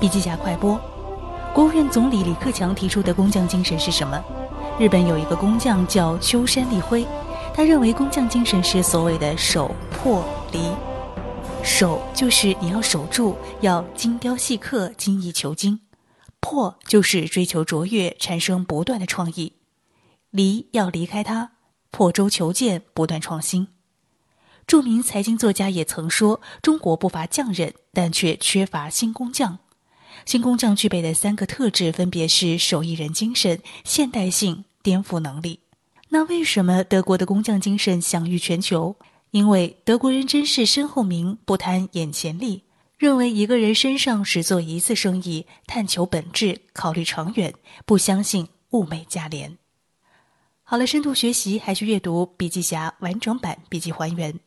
笔记侠快播：国务院总理李克强提出的工匠精神是什么？日本有一个工匠叫秋山立辉，他认为工匠精神是所谓的守破离。守就是你要守住，要精雕细刻、精益求精；破就是追求卓越，产生不断的创意；离要离开它，破舟求剑，不断创新。著名财经作家也曾说：“中国不乏匠人，但却缺乏新工匠。新工匠具备的三个特质分别是手艺人精神、现代性、颠覆能力。那为什么德国的工匠精神享誉全球？因为德国人真是身后名，不贪眼前利，认为一个人身上只做一次生意，探求本质，考虑长远，不相信物美价廉。”好了，深度学习还需阅读笔记侠完整版笔记还原。